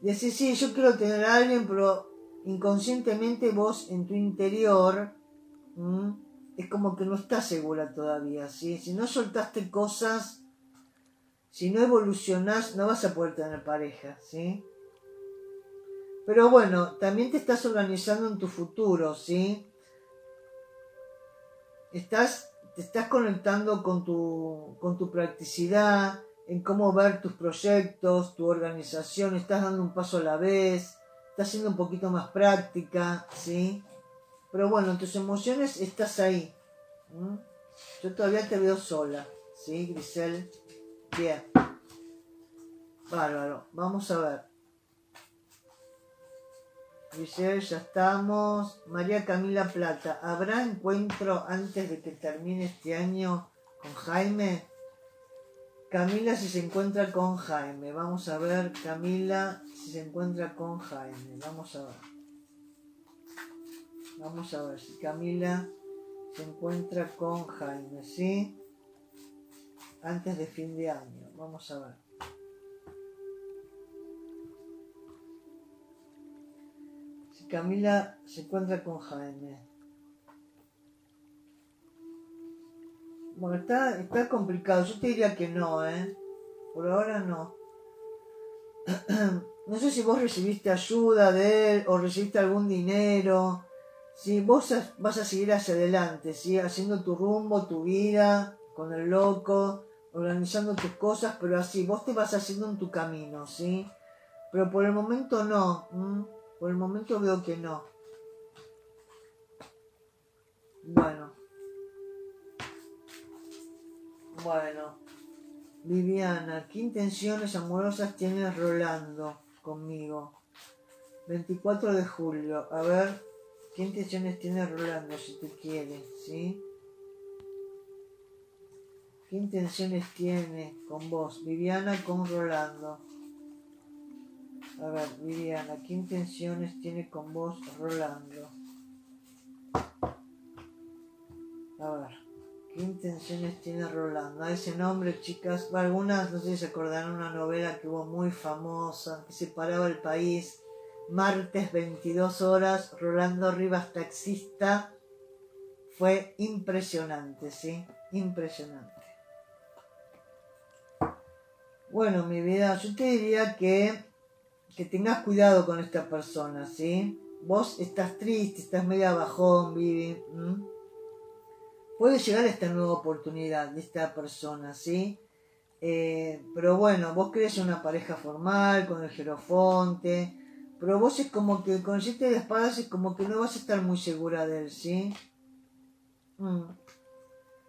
decís, sí, yo quiero tener a alguien, pero inconscientemente vos en tu interior es como que no estás segura todavía, ¿sí? Si no soltaste cosas, si no evolucionás, no vas a poder tener pareja, ¿sí? Pero bueno, también te estás organizando en tu futuro, ¿sí? Estás, te estás conectando con tu, con tu practicidad, en cómo ver tus proyectos, tu organización, estás dando un paso a la vez, estás siendo un poquito más práctica, ¿sí? Pero bueno, en tus emociones estás ahí. Yo todavía te veo sola, ¿sí, Grisel? Bien. Bárbaro. Vamos a ver. Dice, ya estamos. María Camila Plata, ¿habrá encuentro antes de que termine este año con Jaime? Camila si se encuentra con Jaime. Vamos a ver, Camila si se encuentra con Jaime. Vamos a ver. Vamos a ver si Camila se encuentra con Jaime, ¿sí? Antes de fin de año. Vamos a ver. Camila se encuentra con Jaime. Bueno, está, está complicado. Yo te diría que no, ¿eh? Por ahora no. no sé si vos recibiste ayuda de él o recibiste algún dinero. Si vos vas a seguir hacia adelante, ¿sí? haciendo tu rumbo, tu vida, con el loco, organizando tus cosas, pero así, vos te vas haciendo en tu camino, ¿sí? Pero por el momento no. Por el momento veo que no. Bueno. Bueno. Viviana, ¿qué intenciones amorosas tienes Rolando conmigo? 24 de julio. A ver, ¿qué intenciones tiene Rolando si te quiere? ¿Sí? ¿Qué intenciones tiene con vos? Viviana con Rolando. A ver, Viviana, ¿qué intenciones tiene con vos Rolando? A ver, ¿qué intenciones tiene Rolando? A ese nombre, chicas, algunas, no sé si se acordarán una novela que hubo muy famosa, que separaba el país. Martes 22 horas, Rolando Rivas taxista. Fue impresionante, ¿sí? Impresionante. Bueno, mi vida, yo te diría que que tengas cuidado con esta persona, ¿sí? Vos estás triste, estás medio bajón, Vivi. Puede llegar esta nueva oportunidad de esta persona, ¿sí? Eh, pero bueno, vos querés una pareja formal con el jerofonte, pero vos es como que con siete de espadas es como que no vas a estar muy segura de él, ¿sí? Mm.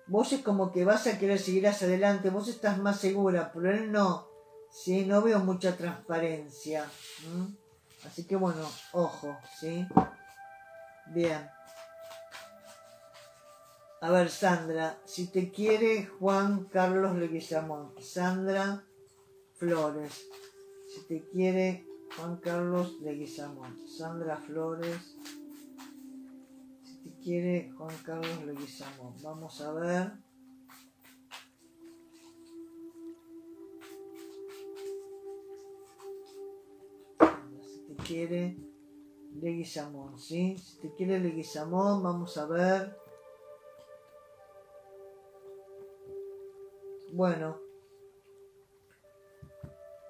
Vos es como que vas a querer seguir hacia adelante, vos estás más segura, pero él no. ¿sí? No veo mucha transparencia. Así que bueno, ojo, ¿sí? Bien. A ver, Sandra, si te quiere Juan Carlos Leguizamón. Sandra Flores. Si te quiere Juan Carlos Leguizamón. Sandra Flores. Si te quiere Juan Carlos Leguizamón. Vamos a ver. quiere Leguizamón, ¿sí? Si te quiere Leguizamón, vamos a ver. Bueno,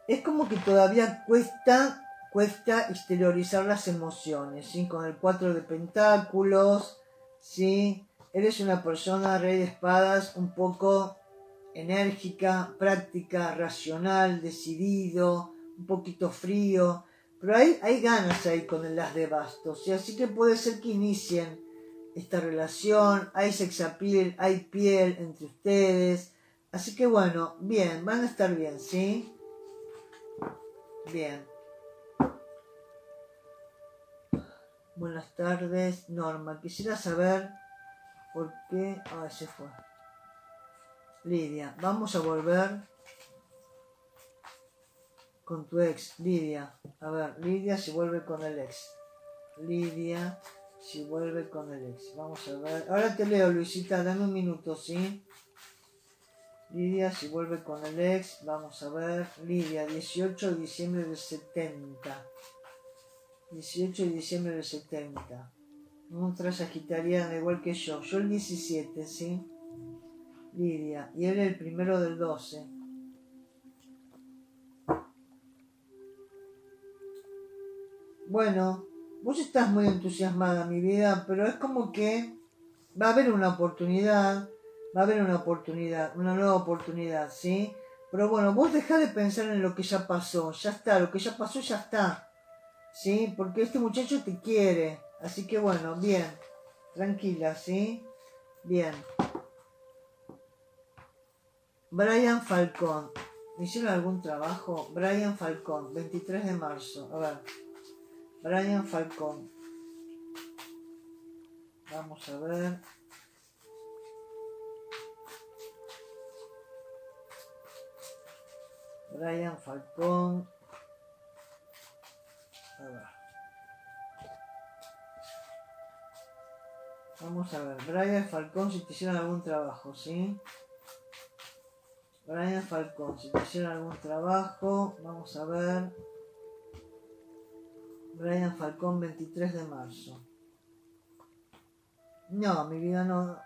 es como que todavía cuesta, cuesta exteriorizar las emociones, ¿sí? Con el 4 de pentáculos, ¿sí? Eres una persona, rey de espadas, un poco enérgica, práctica, racional, decidido, un poquito frío, Pero hay, hay ganas ahí con el as de bastos, y así que puede ser que inicien esta relación, hay sex appeal, hay piel entre ustedes. Así que bueno, bien, van a estar bien, ¿sí? Bien. Buenas tardes, Norma. Quisiera saber por qué... Ah, se fue. Lidia, vamos a volver con tu ex, Lidia. A ver, Lidia se vuelve con el ex. Lidia si vuelve con el ex. Vamos a ver. Ahora te leo, Luisita, dame un minuto, ¿sí? Lidia, si vuelve con el ex. Vamos a ver. Lidia, 18 de diciembre del 70. 18 de diciembre del 70. Otra sagitariana, igual que yo. Yo el 17, ¿sí? Lidia. Y él el primero del 12. Bueno, vos estás muy entusiasmada, mi vida, pero es como que va a haber una oportunidad, va a haber una oportunidad, una nueva oportunidad, ¿sí? Pero bueno, vos dejá de pensar en lo que ya pasó, ya está, lo que ya pasó ya está, ¿sí? Porque este muchacho te quiere, así que bueno, bien, tranquila, ¿sí? Bien. Brian Falcón. ¿Me hicieron algún trabajo? Brian Falcón, 23 de marzo. A ver. Brian Falcón. Vamos a ver. Brian Falcón. Vamos a ver. Brian Falcón, si te hicieron algún trabajo, ¿sí? Brian Falcón, si te hicieron algún trabajo, vamos a ver. Brian Falcón, 23 de marzo. No, mi vida no.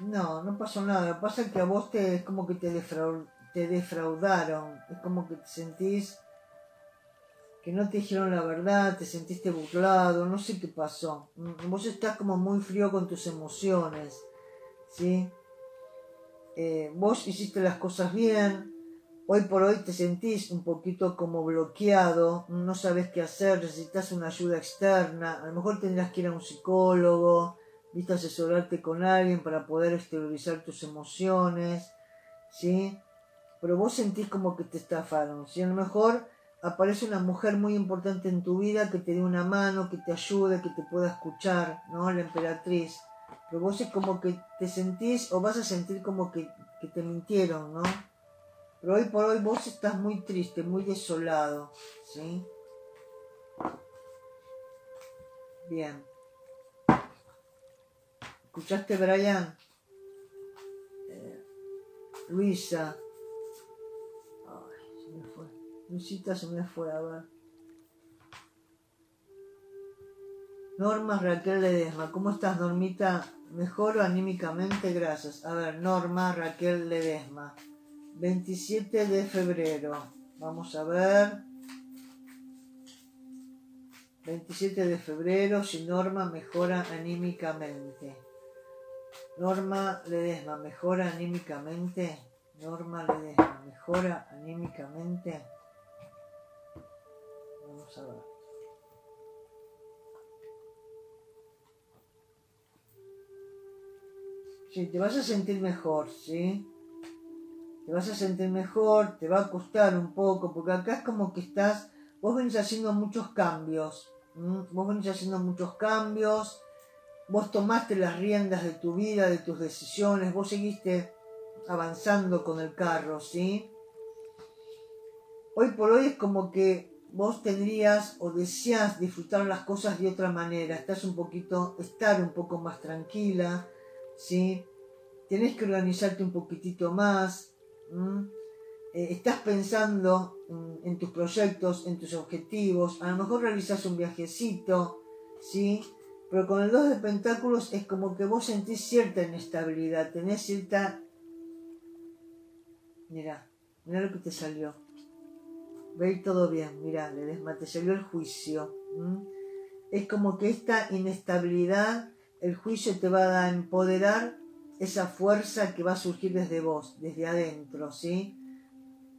No, no pasó nada. Lo pasa es que a vos te, es como que te, te defraudaron. Es como que te sentís que no te dijeron la verdad, te sentiste burlado, no sé qué pasó. Vos estás como muy frío con tus emociones. ¿Sí? Eh, vos hiciste las cosas bien, Hoy por hoy te sentís un poquito como bloqueado, no sabes qué hacer, necesitas una ayuda externa, a lo mejor tendrás que ir a un psicólogo, viste asesorarte con alguien para poder exteriorizar tus emociones, ¿sí? Pero vos sentís como que te estafaron, ¿sí? A lo mejor aparece una mujer muy importante en tu vida que te dé una mano, que te ayude, que te pueda escuchar, ¿no? La emperatriz. Pero vos es como que te sentís o vas a sentir como que, que te mintieron, ¿no? Pero hoy por hoy vos estás muy triste, muy desolado, ¿sí? Bien. ¿Escuchaste, Brian? Eh, Luisa. Me se me fue, a ver. Norma Raquel Ledesma. ¿Cómo estás, Normita? ¿Mejor o anímicamente? Gracias. A ver, Norma Raquel Ledesma. 27 de febrero. Vamos a ver. 27 de febrero, si Norma mejora anímicamente. Norma Ledesma, ¿mejora anímicamente? Norma Ledesma, ¿mejora anímicamente? Vamos a ver. Sí, te vas a sentir mejor, ¿sí? te vas a sentir mejor, te va a costar un poco, porque acá es como que estás, vos venís haciendo muchos cambios, vos venís haciendo muchos cambios, vos tomaste las riendas de tu vida, de tus decisiones, vos seguiste avanzando con el carro, ¿sí? Hoy por hoy es como que vos tendrías o deseas disfrutar las cosas de otra manera, estás un poquito, estar un poco más tranquila, ¿sí? Tienes que organizarte un poquitito más, eh, estás pensando en tus proyectos, en tus objetivos, a lo mejor realizas un viajecito, ¿sí? Pero con el 2 de pentáculos es como que vos sentís cierta inestabilidad, tenés cierta... Mira, mira lo que te salió. Ve todo bien, mira, le te salió el juicio. Es como que esta inestabilidad, el juicio te va a empoderar esa fuerza que va a surgir desde vos, desde adentro, ¿sí?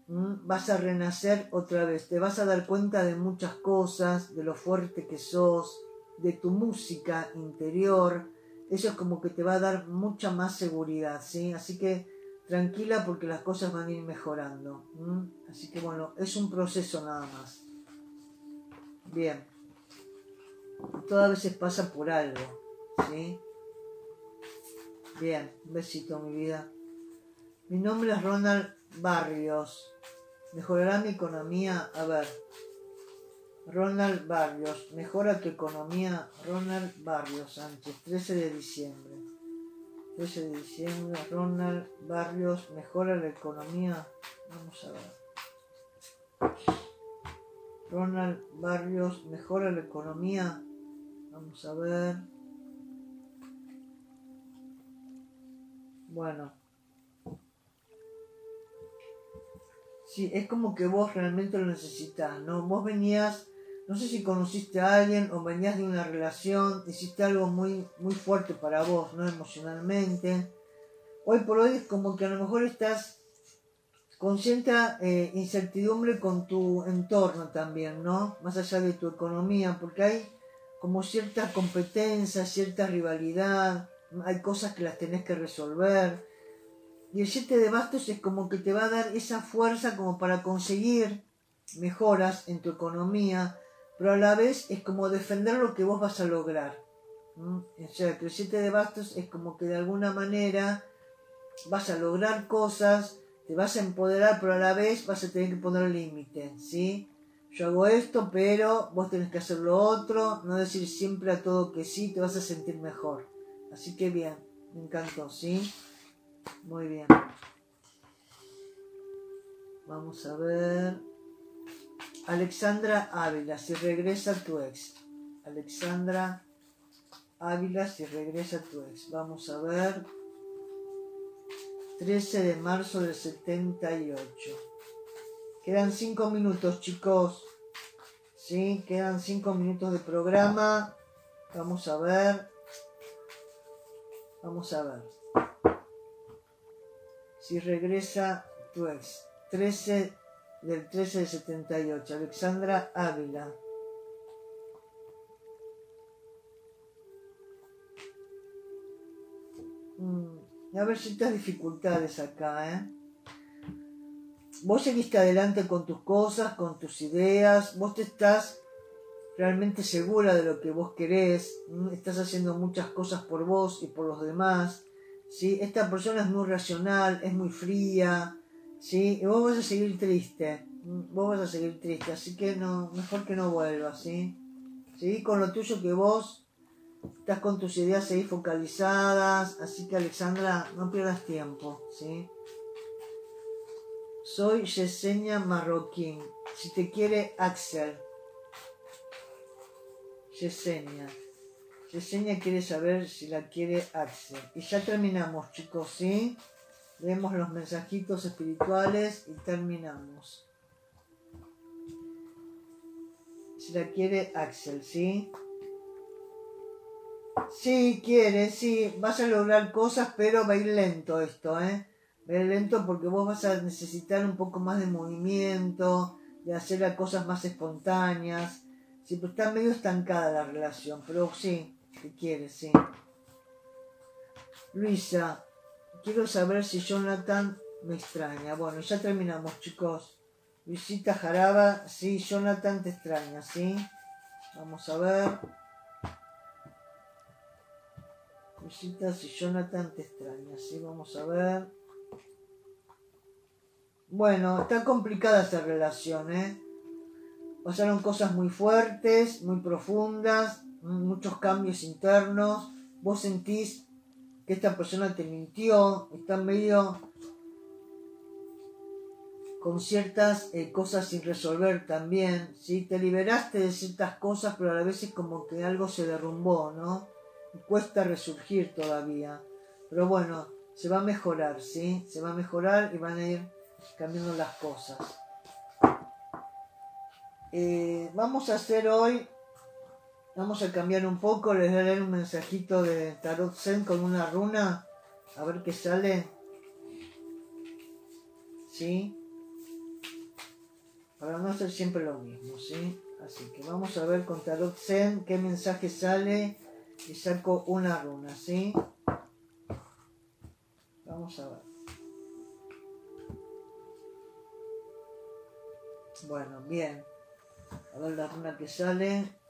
vas a renacer otra vez, te vas a dar cuenta de muchas cosas, de lo fuerte que sos, de tu música interior, eso es como que te va a dar mucha más seguridad, ¿sí? Así que tranquila porque las cosas van a ir mejorando. Así que bueno, es un proceso nada más. Bien. Todas veces pasa por algo, ¿sí? Bien, un besito mi vida. Mi nombre es Ronald Barrios. ¿Mejorará mi economía? A ver. Ronald Barrios. Mejora tu economía. Ronald Barrios Sánchez. 13 de diciembre. 13 de diciembre. Ronald Barrios. Mejora la economía. Vamos a ver. Ronald Barrios. Mejora la economía. Vamos a ver. Bueno. Sí, es como que vos realmente lo necesitas, ¿no? Vos venías, no sé si conociste a alguien o venías de una relación, hiciste algo muy, muy fuerte para vos, ¿no? Emocionalmente. Hoy por hoy es como que a lo mejor estás con cierta eh, incertidumbre con tu entorno también, ¿no? Más allá de tu economía, porque hay como cierta competencia, cierta rivalidad, hay cosas que las tenés que resolver y el 7 de bastos es como que te va a dar esa fuerza como para conseguir mejoras en tu economía, pero a la vez es como defender lo que vos vas a lograr. O sea, el 7 de bastos es como que de alguna manera vas a lograr cosas, te vas a empoderar, pero a la vez vas a tener que poner límite, ¿sí? Yo hago esto, pero vos tenés que hacer lo otro, no decir siempre a todo que sí, te vas a sentir mejor. Así que bien, me encantó, ¿sí? Muy bien. Vamos a ver. Alexandra Ávila, si regresa tu ex. Alexandra Ávila, si regresa tu ex. Vamos a ver. 13 de marzo del 78. Quedan 5 minutos, chicos. Sí, quedan 5 minutos de programa. Vamos a ver. Vamos a ver si regresa tu ex. 13 del 13 de 78. Alexandra Ávila. Mm, a ver ciertas dificultades acá, ¿eh? Vos seguiste adelante con tus cosas, con tus ideas, vos te estás realmente segura de lo que vos querés, estás haciendo muchas cosas por vos y por los demás, ¿sí? Esta persona es muy racional, es muy fría, ¿sí? Y vos vas a seguir triste, vos vas a seguir triste, así que no, mejor que no vuelvas, ¿sí? Seguí con lo tuyo que vos estás con tus ideas ahí focalizadas, así que Alexandra, no pierdas tiempo, ¿sí? Soy Yesenia Marroquín, si te quiere Axel. Yesenia. Yesenia quiere saber si la quiere Axel. Y ya terminamos, chicos, ¿sí? Leemos los mensajitos espirituales y terminamos. Si la quiere Axel, ¿sí? Sí, quiere, sí. Vas a lograr cosas, pero va a ir lento esto, ¿eh? Va a ir lento porque vos vas a necesitar un poco más de movimiento, de hacer las cosas más espontáneas. Sí, pero está medio estancada la relación, pero sí, ¿Qué quiere, sí. Luisa, quiero saber si Jonathan me extraña. Bueno, ya terminamos, chicos. Luisita Jaraba, sí, Jonathan te extraña, ¿sí? Vamos a ver. Luisita, si Jonathan te extraña, ¿sí? Vamos a ver. Bueno, está complicada esta relación, ¿eh? Pasaron cosas muy fuertes, muy profundas muchos cambios internos, vos sentís que esta persona te mintió, está medio con ciertas eh, cosas sin resolver también, ¿sí? Te liberaste de ciertas cosas, pero a la vez es como que algo se derrumbó, ¿no? Y cuesta resurgir todavía. Pero bueno, se va a mejorar, ¿sí? Se va a mejorar y van a ir cambiando las cosas. Eh, vamos a hacer hoy Vamos a cambiar un poco, les leer un mensajito de Tarot Zen con una runa. A ver qué sale. ¿Sí? para no hacer siempre lo mismo, ¿sí? Así que vamos a ver con Tarot Zen qué mensaje sale y saco una runa, ¿sí? Vamos a ver. Bueno, bien. A ver la runa que sale.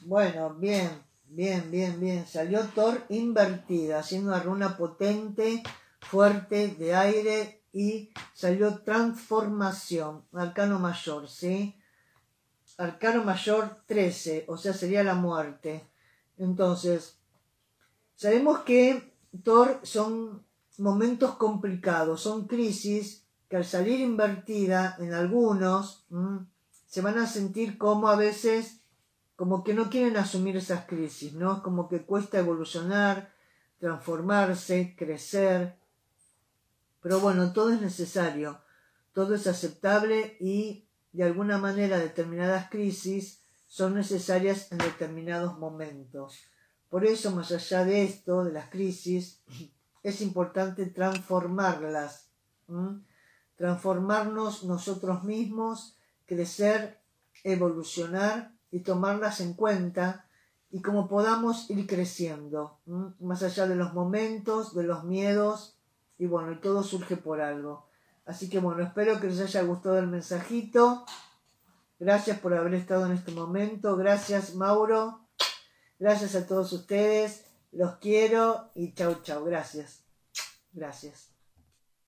Bueno, bien. Bien, bien, bien. Salió Thor invertida, haciendo una runa potente, fuerte, de aire y salió transformación, arcano mayor, ¿sí? Arcano mayor 13, o sea, sería la muerte. Entonces, sabemos que Thor son momentos complicados, son crisis que al salir invertida en algunos se van a sentir como a veces como que no quieren asumir esas crisis, ¿no? Como que cuesta evolucionar, transformarse, crecer. Pero bueno, todo es necesario, todo es aceptable y de alguna manera determinadas crisis son necesarias en determinados momentos. Por eso, más allá de esto, de las crisis, es importante transformarlas, transformarnos nosotros mismos, crecer, evolucionar y tomarlas en cuenta y como podamos ir creciendo, más allá de los momentos, de los miedos, y bueno, y todo surge por algo. Así que bueno, espero que les haya gustado el mensajito. Gracias por haber estado en este momento. Gracias Mauro. Gracias a todos ustedes. Los quiero y chau chau. Gracias. Gracias.